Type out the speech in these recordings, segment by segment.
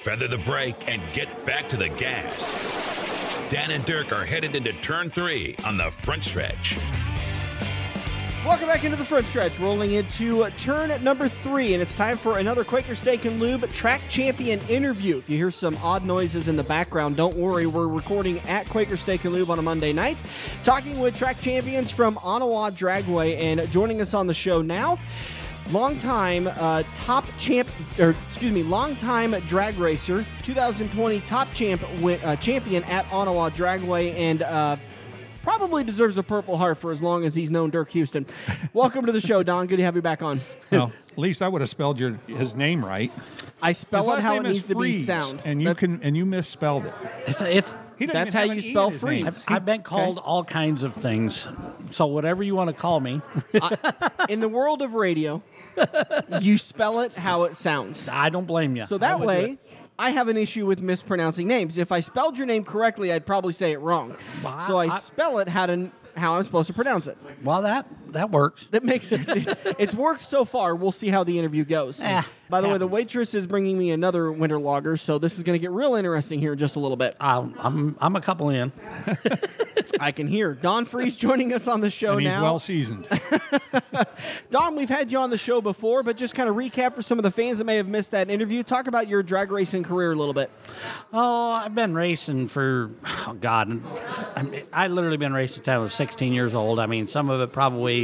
feather the brake, and get back to the gas. Dan and Dirk are headed into turn three on the front stretch. Welcome back into the front stretch, rolling into turn number three, and it's time for another Quaker Steak and Lube track champion interview. If you hear some odd noises in the background, don't worry. We're recording at Quaker Steak and Lube on a Monday night, talking with track champions from Onawa Dragway, and joining us on the show now. Longtime uh, top champ, or excuse me, longtime drag racer, 2020 top champ wi- uh, champion at Onawa Dragway, and uh, probably deserves a Purple Heart for as long as he's known Dirk Houston. Welcome to the show, Don. Good to have you back on. Well, at least I would have spelled your his name right. I spell it how it name is needs to be Freeze, sound. and you That- can and you misspelled it. It's, it's That's how you spell in his name. freeze. I've been called all kinds of things. So whatever you want to call me, in the world of radio, you spell it how it sounds. I don't blame you. So that do way. I have an issue with mispronouncing names. If I spelled your name correctly, I'd probably say it wrong. So I, I- spell it how to how I'm supposed to pronounce it. well, that that works. That makes sense. It- it's worked so far. We'll see how the interview goes. Eh, By the way, the waitress is bringing me another winter lager, so this is going to get real interesting here in just a little bit. I'll, I'm I'm a couple in. I can hear Don Friis joining us on the show and he's now. well seasoned. Don, we've had you on the show before, but just kind of recap for some of the fans that may have missed that interview. Talk about your drag racing career a little bit. Oh, I've been racing for oh God, I, mean, I literally been racing since I was 16 years old. I mean, some of it probably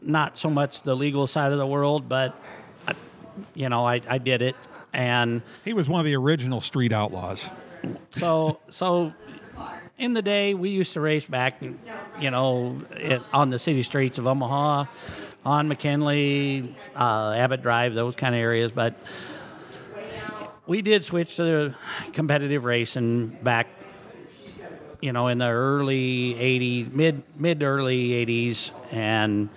not so much the legal side of the world, but I, you know, I, I did it, and he was one of the original street outlaws. so so in the day we used to race back you know it, on the city streets of omaha on mckinley uh, abbott drive those kind of areas but we did switch to competitive racing back you know in the early 80s mid mid early 80s and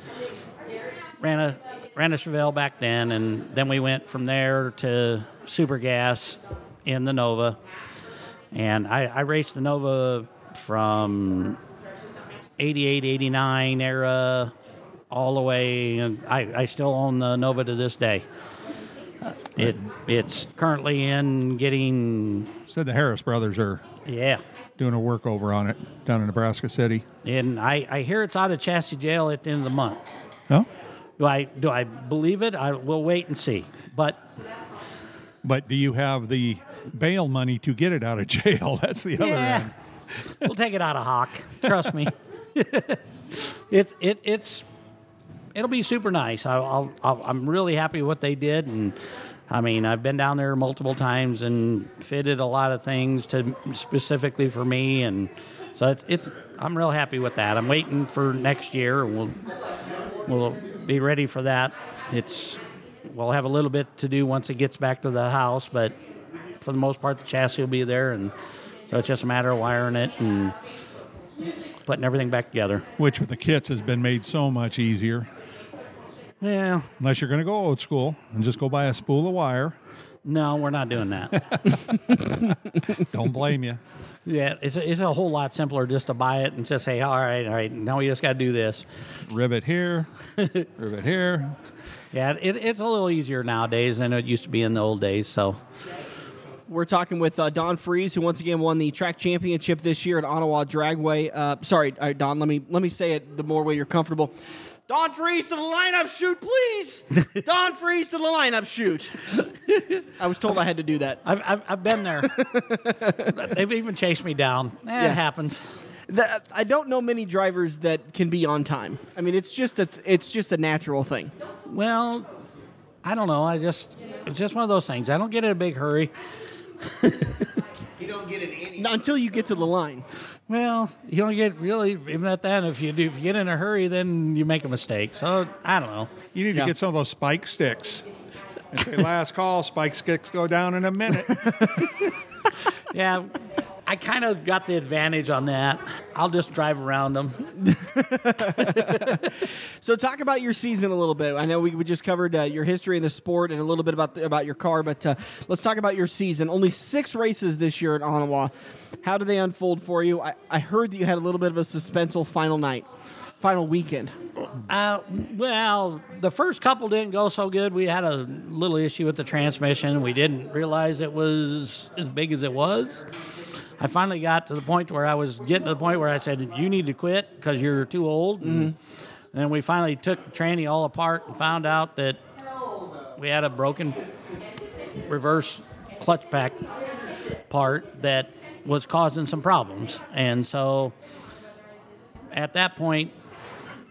ran a ran a Chevelle back then, and then we went from there to Super Gas in the Nova, and I, I raced the Nova from 88, 89 era all the way, and I, I still own the Nova to this day. It it's currently in getting Said the Harris brothers are yeah. Doing a workover on it down in Nebraska City. And I, I hear it's out of chassis jail at the end of the month. No, Do I do I believe it? I will wait and see. But but do you have the bail money to get it out of jail? That's the other Yeah. end. we'll take it out of Hawk. Trust me. it's it it's it'll be super nice. I, I'll, I'll I'm really happy with what they did, and I mean I've been down there multiple times and fitted a lot of things to specifically for me, and so it's, it's I'm real happy with that. I'm waiting for next year, and we'll we'll be ready for that. It's we'll have a little bit to do once it gets back to the house, but for the most part, the chassis will be there, and so it's just a matter of wiring it and putting everything back together. Which with the kits has been made so much easier. Yeah, Unless you're going to go old school and just go buy a spool of wire. no, we're not doing that. Don't blame you. yeah, it's a, it's a whole lot simpler just to buy it and just say, all right, all right, now we just got to do this. Rivet here, rivet here. Yeah, it, it's a little easier nowadays than it used to be in the old days. So We're talking with uh, Don Friis, who once again won the track championship this year at Onawa Dragway. Uh, sorry, uh, Don. Let me let me say it the more way you're comfortable. Don Friis to the lineup chute, please. Don Friis to the lineup chute. I was told I had to do that. I've, I've, I've been there. They've even chased me down. Eh, Yeah. It happens. The- I don't know many drivers that can be on time. I mean, it's just a it's just a natural thing. Well, I don't know. I just it's just one of those things. I don't get in a big hurry. You don't get in any Not until you get to the line. Well, you don't get really even at that. If you do, if you get in a hurry, then you make a mistake. So I don't know. You need Yeah. to get some of those spike sticks. And say, last call, spike sticks go down in a minute. Yeah, I kind of got the advantage on that. I'll just drive around them. So talk about your season a little bit. I know we, we just covered uh, your history in the sport and a little bit about the, about your car, but uh, let's talk about your season. Only six races this year at Onawa. How do they unfold for you? I, I heard that you had a little bit of a suspenseful final night. final weekend? Uh, well, the first couple didn't go so good. We had a little issue with the transmission. We didn't realize it was as big as it was. I finally got to the point where I was getting to the point where I said, "You need to quit because you're too old." And mm-hmm. then we finally took the tranny all apart and found out that we had a broken reverse clutch pack part that was causing some problems. And so at that point,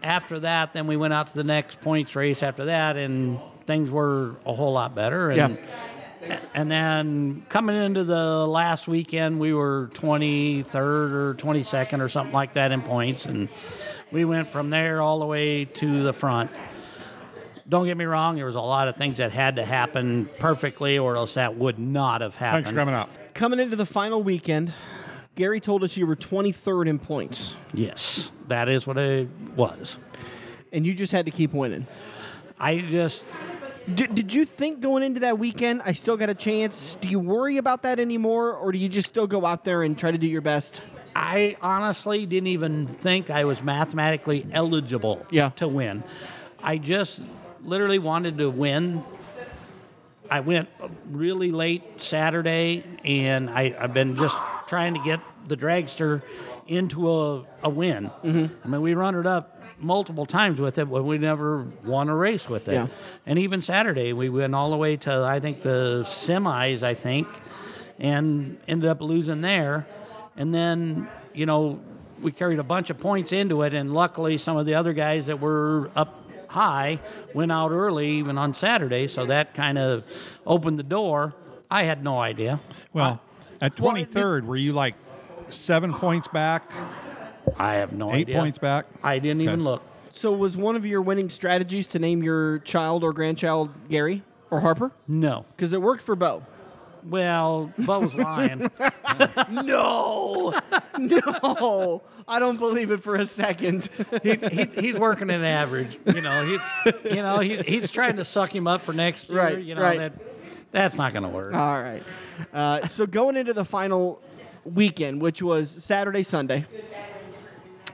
after that, then we went out to the next points race after that, and things were a whole lot better. And, and then coming into the last weekend, we were 23rd or 22nd or something like that in points. And we went from there all the way to the front. Don't get me wrong, there was a lot of things that had to happen perfectly, or else that would not have happened. Thanks for coming out. Coming into the final weekend, Gary told us you were 23rd in points, Yes, that is what it was. and you just had to keep winning. I just Did, did you think going into that weekend, I still got a chance? Do you worry about that anymore, or do you just still go out there and try to do your best? I honestly didn't even think I was mathematically eligible Yeah. to win. I just literally wanted to win. I went really late Saturday, and I, I've been just trying to get the dragster into a, a win. Mm-hmm. I mean, we run it up multiple times with it, but we never won a race with it. Yeah. And even Saturday, we went all the way to, I think, the semis, I think, and ended up losing there. And then, you know, we carried a bunch of points into it, and luckily, some of the other guys that were up high went out early, even on Saturday, so that kind of opened the door. I had no idea. Well, at 23rd, were you like seven points back, I have no eight idea. points back? I didn't even Okay. look. So, was one of your winning strategies to name your child or grandchild Gary or Harper? No. Because it worked for Bo. Well, Bo was lying. No, no, I don't believe it for a second. he, he, he's working an average. You know, he, you know, he, he's trying to suck him up for next year. Right, You know right. that that's not going to work. All right. Uh, so going into the final weekend, which was Saturday, Sunday,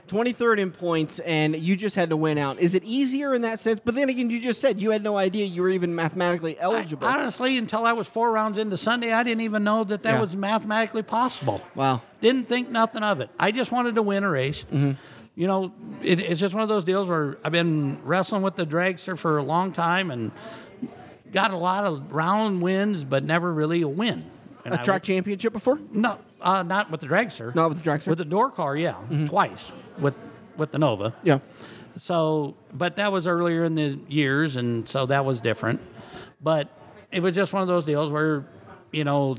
23rd in points, and you just had to win out. Is it easier in that sense? But then again, you just said you had no idea you were even mathematically eligible. Honestly, until I was four rounds into Sunday, I didn't even know that that Yeah. was mathematically possible. wow. Didn't think nothing of it. I just wanted to win a race. Mm-hmm. You know, it, it's just one of those deals where I've been wrestling with the dragster for a long time and got a lot of round wins, but never really a win. And A I track championship before? No, uh, not with the dragster. Not with the dragster? With the door car, yeah, twice with with the Nova. Yeah. So, but that was earlier in the years, and so that was different. But it was just one of those deals where, you know,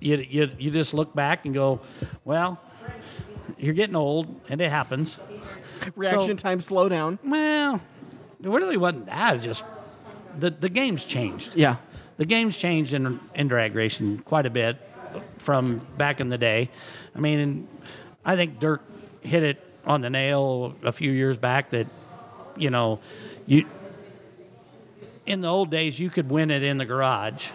you you, you just look back and go, well, you're getting old, and it happens. Reaction So- time slow down. Well, it really wasn't that. It just the the game's changed Yeah. the game's changed in, in drag racing quite a bit from back in the day. I mean, I think Dirk hit it on the nail a few years back that, you know, you in the old days you could win it in the garage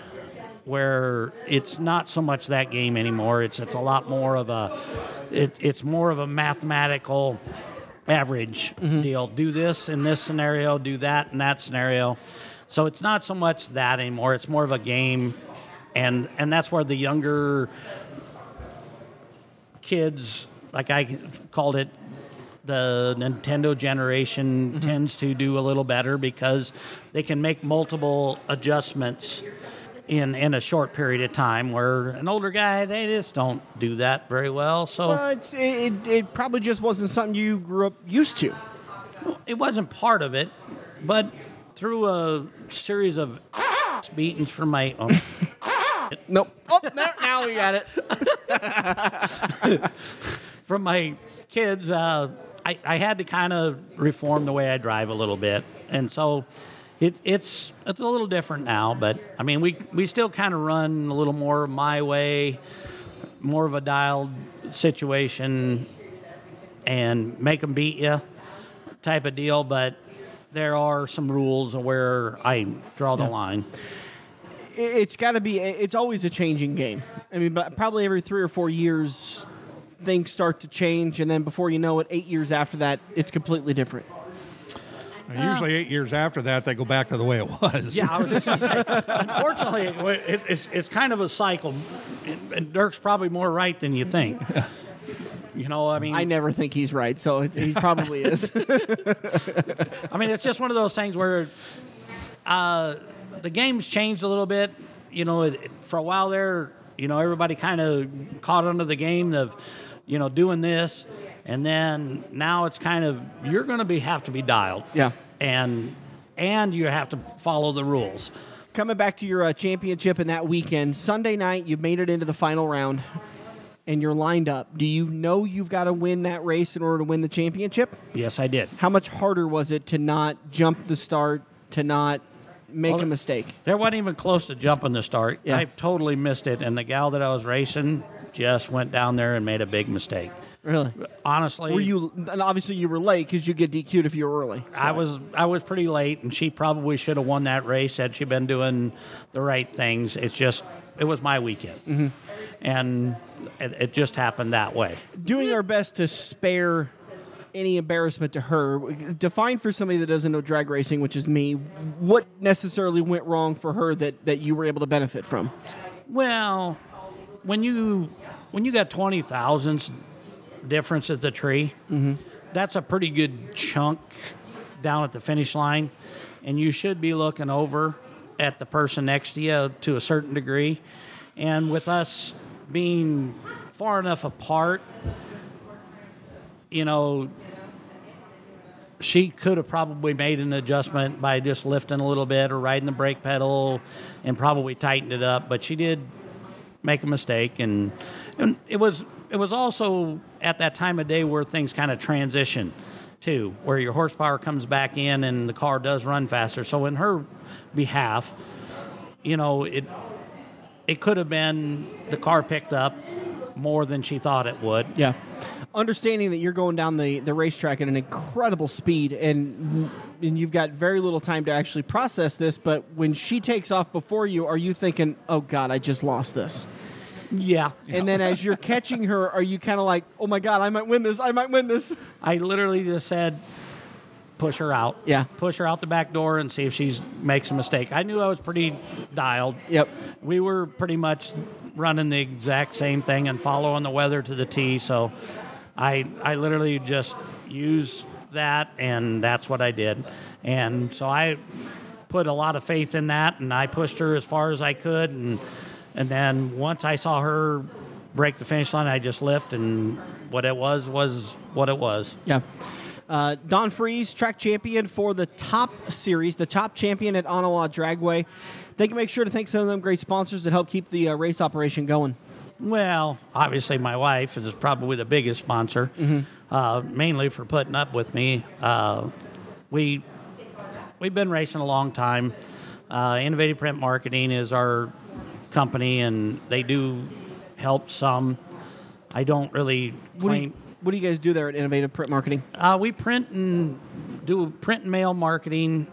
where it's not so much that game anymore. It's it's a lot more of a it, it's more of a mathematical average mm-hmm. deal. Do this in this scenario, do that in that scenario. So it's not so much that anymore. It's more of a game, and and that's where the younger kids, like I called it, the Nintendo generation mm-hmm. tends to do a little better because they can make multiple adjustments in in a short period of time. Where an older guy, they just don't do that very well. So Well, it's, it, it, probably just wasn't something you grew up used to. it wasn't part of it, but through a series of beatings from my own. Nope. Oh, there, now we got it. from my kids, uh, I, I had to kind of reform the way I drive a little bit, and so it, it's it's a little different now. But I mean, we we still kind of run a little more my way, more of a dialed situation, and make them beat you type of deal. But there are some rules where I draw the line. It's got to be. It's always a changing game. I mean, but probably every three or four years, things start to change, and then before you know it, eight years after that, it's completely different. Usually, eight years after that, they go back to the way it was. Yeah, I was just going to say. Unfortunately, it, it's it's kind of a cycle, and, and Dirk's probably more right than you think. You know, I mean, I never think he's right, so it, he probably is. I mean, it's just one of those things where uh, the game's changed a little bit. You know, it, it- for a while there, you know, everybody kind of caught onto the game of, you know, doing this, and then now it's kind of you're going to be have to be dialed. Yeah. and and you have to follow the rules. Coming back to your uh, championship in that weekend, Sunday night, you made it into the final round, and you're lined up. Do you know you've got to win that race in order to win the championship? Yes, I did. How much harder was it to not jump the start, to not make Well, a mistake? There wasn't even close to jumping the start. Yeah. I totally missed it, and the gal that I was racing just went down there and made a big mistake. Really? Honestly, Were you? And obviously, you were late because you get DQ'd if you're early. I was I was pretty late, and she probably should have won that race had she been doing the right things. It's just it was my weekend, Mm-hmm. and it, it just happened that way. doing our best to spare any embarrassment to her. Define for somebody that doesn't know drag racing, which is me, what necessarily went wrong for her that, that you were able to benefit from. Well, when you when you got twenty thousandths difference at the tree, mm-hmm. that's a pretty good chunk down at the finish line, and you should be looking over at the person next to you to a certain degree. And with us being far enough apart, you know, she could have probably made an adjustment by just lifting a little bit or riding the brake pedal and probably tightened it up. But she did make a mistake. And, and it was it was also at that time of day where things kind of transition too where your horsepower comes back in and the car does run faster. So in her behalf you know it it could have been the car picked up more than she thought it would. Yeah. Understanding that you're going down the, the racetrack at an incredible speed and and you've got very little time to actually process this, but when she takes off before you, are you thinking, oh God, I just lost this? yeah And then as you're catching her, are you kind of like, oh my God, I might win this, I might win this? I literally just said, push her out. Yeah. Push her out the back door and see if she makes a mistake. I knew I was pretty dialed. Yep. We were pretty much running the exact same thing and following the weather to the T. So I, I literally just used that, and that's what I did. And so I put a lot of faith in that, and I pushed her as far as I could. And, and then once I saw her break the finish line, I just lift, and what it was was what it was. Yeah. Uh, Don Friis, track champion for the top series, the top champion at Onawa Dragway. They can make sure to thank some of them great sponsors that help keep the uh, race operation going. Well, obviously, my wife is probably the biggest sponsor, uh, mainly for putting up with me. Uh, we we've been racing a long time. Uh, Innovative Print Marketing is our company, and they do help some. I don't really What do, you, what do you guys do there at Innovative Print Marketing? Uh, we print and do print and mail marketing.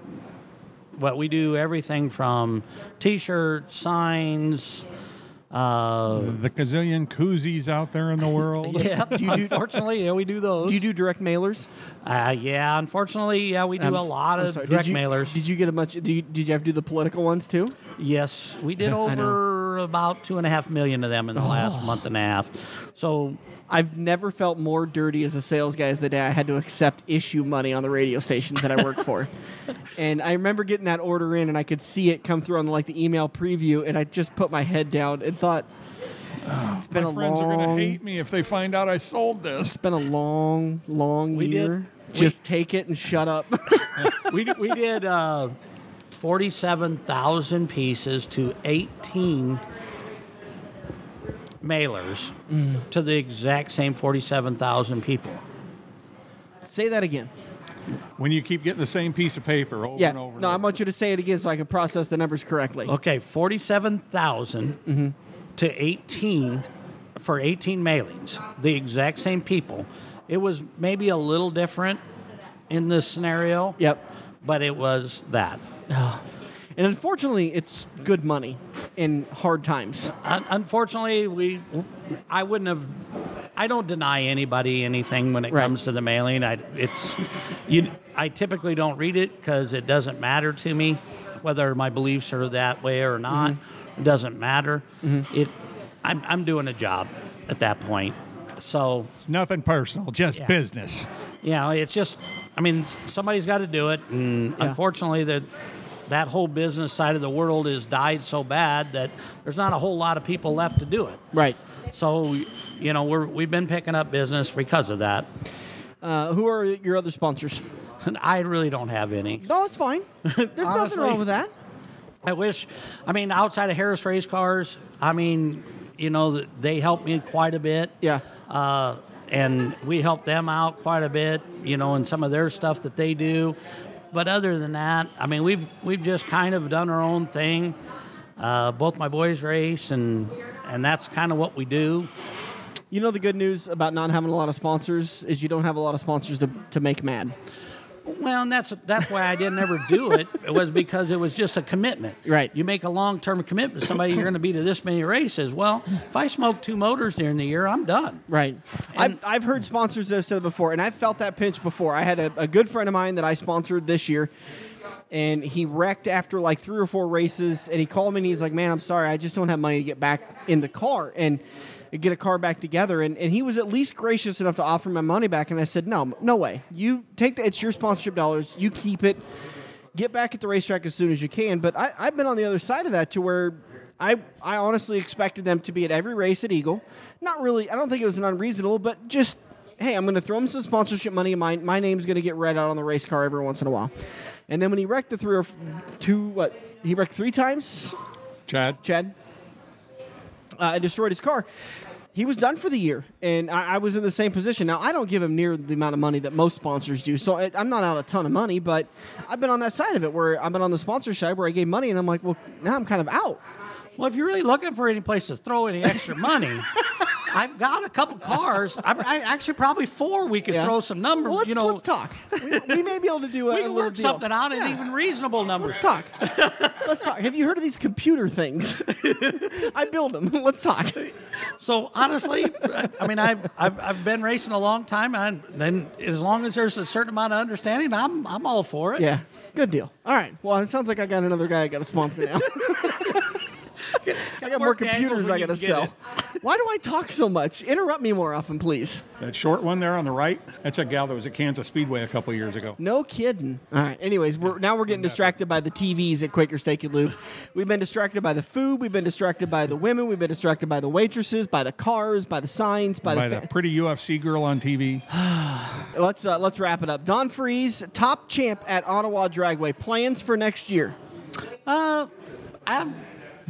But we do everything from T-shirts, signs. Uh, The gazillion koozies out there in the world. yeah, Do you do- unfortunately, yeah, we do those. Do you do direct mailers? Uh, yeah, unfortunately, yeah, we do I'm a s- lot I'm of sorry, direct did you, mailers. Did you get a much? Did you, did you have to do the political ones too? yes, we did I know. over about two and a half million of them in the Oh. last month and a half. So I've never felt more dirty as a sales guy as the day I had to accept issue money on the radio stations that I worked for. and I remember getting that order in, and I could see it come through on like the email preview, and I just put my head down and thought, it's been My a friends are going to hate me if they find out I sold this. it's been a long, long We did- year. we- Just take it and shut up. we we did uh, forty-seven thousand pieces to eighteen mailers Mm. to the exact same forty-seven thousand people. say that again. When you keep getting the same piece of paper over Yeah. and over. and No, I want you to say it again so I can process the numbers correctly. Okay, forty-seven to eighteen for eighteen mailings. The exact same people. It was maybe a little different in this scenario. Yep. But it was that. And unfortunately, it's good money in hard times. Un- unfortunately, we I wouldn't have I don't deny anybody anything when it Right. comes to the mailing. I it's you. I typically don't read it because it doesn't matter to me whether my beliefs are that way or not. Mm-hmm. It doesn't matter. It. I'm I'm doing a job at that point. So It's nothing personal, just Yeah. business. Yeah, it's just. I mean, somebody's got to do it, and Yeah. unfortunately, that that whole business side of the world has died so bad that there's not a whole lot of people left to do it. Right. So, you know, we're we've been picking up business because of that. Uh, who are your other sponsors? I really don't have any. No, it's fine. There's nothing wrong with that. I wish, I mean, outside of Harris Race Cars, I mean, you know, they help me quite a bit. Yeah. Uh, and we help them out quite a bit, you know, in some of their stuff that they do. But other than that, I mean, we've we've just kind of done our own thing. Uh, both my boys race, and and that's kind of what we do. You know the good news about not having a lot of sponsors is you don't have a lot of sponsors to, to make mad. Well, and that's that's why I didn't ever do it. It was because it was just a commitment. Right. You make a long term commitment to somebody. You're going to be to this many races. Well, if I smoke two motors during the year, I'm done. Right. I've, I've heard sponsors that have said it before, and I've felt that pinch before. I had a, a good friend of mine that I sponsored this year, and he wrecked after like three or four races, and he called me and he's like, "Man, I'm sorry, I just don't have money to get back in the car and get a car back together." And, and he was at least gracious enough to offer my money back, and I said, "No, no way. You take the, it's your sponsorship dollars. You keep it." get back at the racetrack as soon as you can. But I, I've been on the other side of that to where I I honestly expected them to be at every race at Eagle. Not really. I don't think it was an unreasonable, but just hey, I'm going to throw him some sponsorship money. and My my name's going to get read out on the race car every once in a while. And then when he wrecked the three or two, what he wrecked three times, Chad? Chad, uh, and destroyed his car. He was done for the year, and I, I was in the same position. Now I don't give him near the amount of money that most sponsors do, so I, I'm not out a ton of money. But I've been on that side of it where I've been on the sponsor side where I gave money, and I'm like, well, now I'm kind of out. Well, if you're really looking for any place to throw any extra money, I've got a couple cars. I, I actually probably four. We could Yeah. throw some numbers. Well, let's, you know, let's talk. We, we may be able to do a, we can little work deal. something out Yeah. even reasonable numbers. Let's talk. let's talk. Have you heard of these computer things? I build them. Let's talk. So honestly, I mean, I've, I've I've been racing a long time, and then as long as there's a certain amount of understanding, I'm I'm all for it. Yeah, good deal. All right. Well, it sounds like I got another guy I got to sponsor now. I got more work the angles computers I got to sell. Why do I talk so much? Interrupt me more often, please. That short one there on the right, that's a gal that was at Kansas Speedway a couple years ago. No kidding. All right. Anyways, we're now we're getting distracted by the TVs at Quaker Steak and Lube. We've been distracted by the food. We've been distracted by the women. We've been distracted by the waitresses, by the cars, by the signs, by, By the. the pretty UFC girl on TV. let's uh, let's wrap it up. Don Friis, top champ at Onawa Dragway. Plans for next year. Uh, I'm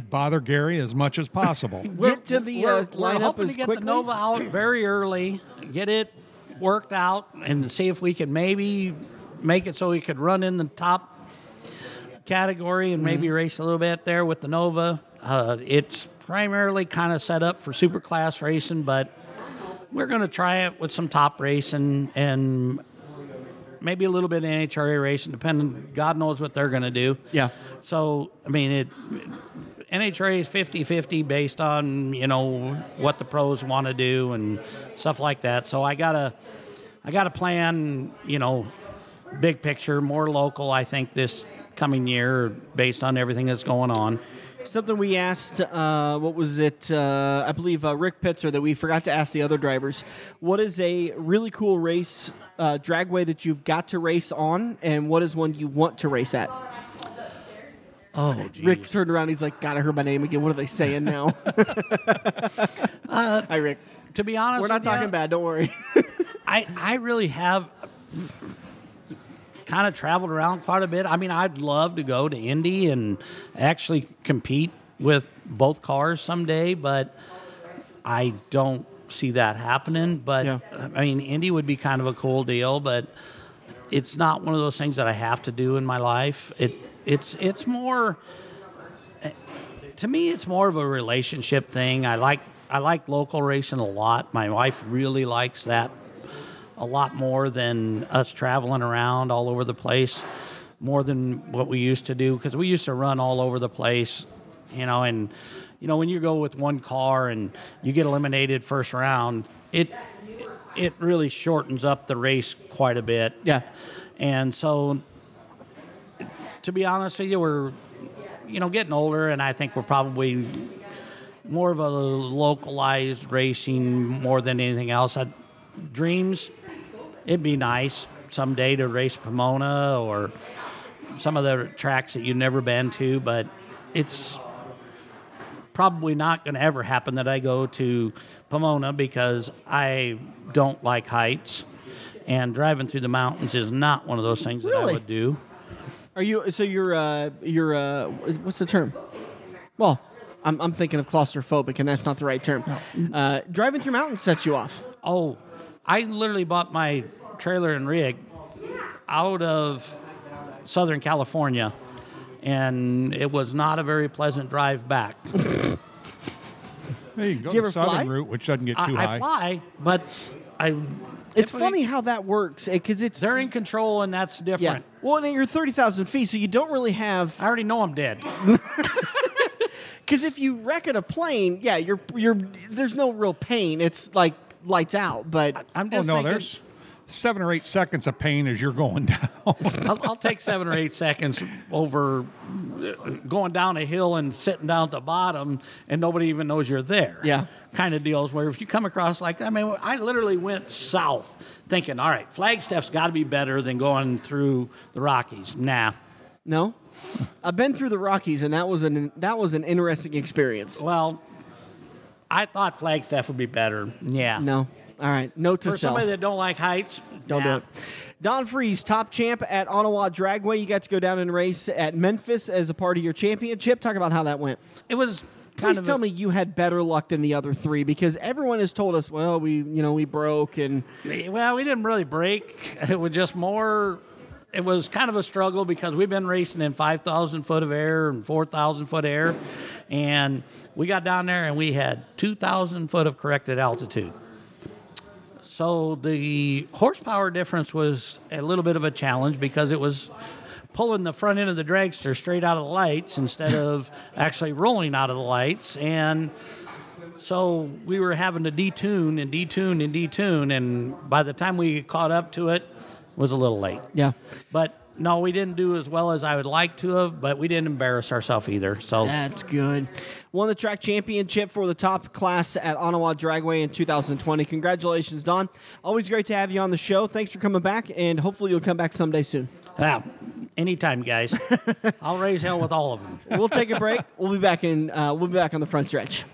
Bother Gary as much as possible. Get to the we're, uh, we're lineup hoping as to get quickly. the Nova out very early, get it worked out, and see if we can maybe make it so we could run in the top category and Mm-hmm. maybe race a little bit there with the Nova. Uh, it's primarily kind of set up for super class racing, but we're going to try it with some top racing and maybe a little bit of NHRA racing, depending. God knows what they're going to do. Yeah. So, I mean, it NHRA is 50-50 based on, you know, what the pros want to do and stuff like that. So I got to I got to plan, you know, big picture, more local, I think this coming year based on everything that's going on. Something we asked, uh, what was it? Uh, I believe uh, Rick Pitzer that we forgot to ask the other drivers. What is a really cool race, uh, dragway that you've got to race on, and what is one you want to race at? Oh, Rick turned around. He's like, "God, I heard my name again. What are they saying now?" Uh, Hi, Rick. To be honest, We're not talking bad. Don't worry. I, I really have kind of traveled around quite a bit. I mean, I'd love to go to Indy and actually compete with both cars someday, but I don't see that happening. But Yeah. I mean, Indy would be kind of a cool deal, but it's not one of those things that I have to do in my life. It it's it's more to me it's more of a relationship thing. I like I like local racing a lot. My wife really likes that a lot more than us traveling around all over the place, more than what we used to do because we used to run all over the place, you know, and you know, when you go with one car and you get eliminated first round, it it really shortens up the race quite a bit. Yeah. And so, to be honest with you, we're, you know, getting older, and I think we're probably more of a localized racing more than anything else. I, dreams, it'd be nice someday to race Pomona or some of the tracks that you've never been to, but it's probably not going to ever happen that I go to Pomona because I don't like heights. And driving through the mountains is not one of those things that I would do. Are you so you're uh you're uh what's the term? Well, I'm I'm thinking of claustrophobic and that's not the right term. Uh, driving through mountains sets you off. Oh, I literally bought my trailer and rig out of Southern California, and it was not a very pleasant drive back. Hey, you can go Do you the ever southern fly? route, which doesn't get too I, high. I fly, but I. It's typically- funny how that works eh, because it's They're in control, and that's yeah. different. Well, and you're thirty thousand feet, so you don't really have I already know I'm dead. because if you wreck at a plane, yeah, you're you're there's no real pain. It's like lights out, but I'm Oh just no, thinking, there's seven or eight seconds of pain as you're going down. I'll, I'll take seven or eight seconds over uh, going down a hill and sitting down at the bottom, and nobody even knows you're there. Yeah. kind of deals. Where if you come across like, I mean, I literally went south, thinking, all right, Flagstaff's got to be better than going through the Rockies. Nah. no. I've been through the Rockies, and that was an that was an interesting experience. Well, I thought Flagstaff would be better. Yeah. No, all right, note to For self. somebody that don't like heights, Don't nah. do it. Don Friis, top champ at Onawa Dragway. You got to go down and race at Memphis as a part of your championship. Talk about how that went. It was kind Please tell a- me you had better luck than the other three because everyone has told us, well, we you know we broke and Well, we didn't really break. It was just more. It was kind of a struggle because we've been racing in 5,000 foot of air and 4,000 foot air, and we got down there and we had 2,000 foot of corrected altitude. So the horsepower difference was a little bit of a challenge because it was pulling the front end of the dragster straight out of the lights instead of actually rolling out of the lights. And so we were having to detune and detune and detune, and by the time we caught up to it, it was a little late. yeah, But no, we didn't do as well as I would like to have, but we didn't embarrass ourselves either. So that's good. Won the track championship for the top class at Onawa Dragway in 2020. Congratulations, Don. Always great to have you on the show. Thanks for coming back, and hopefully you'll come back someday soon. yeah, anytime, guys. I'll raise hell with all of them. We'll take a break. We'll be back in. Uh, we'll be back on the front stretch.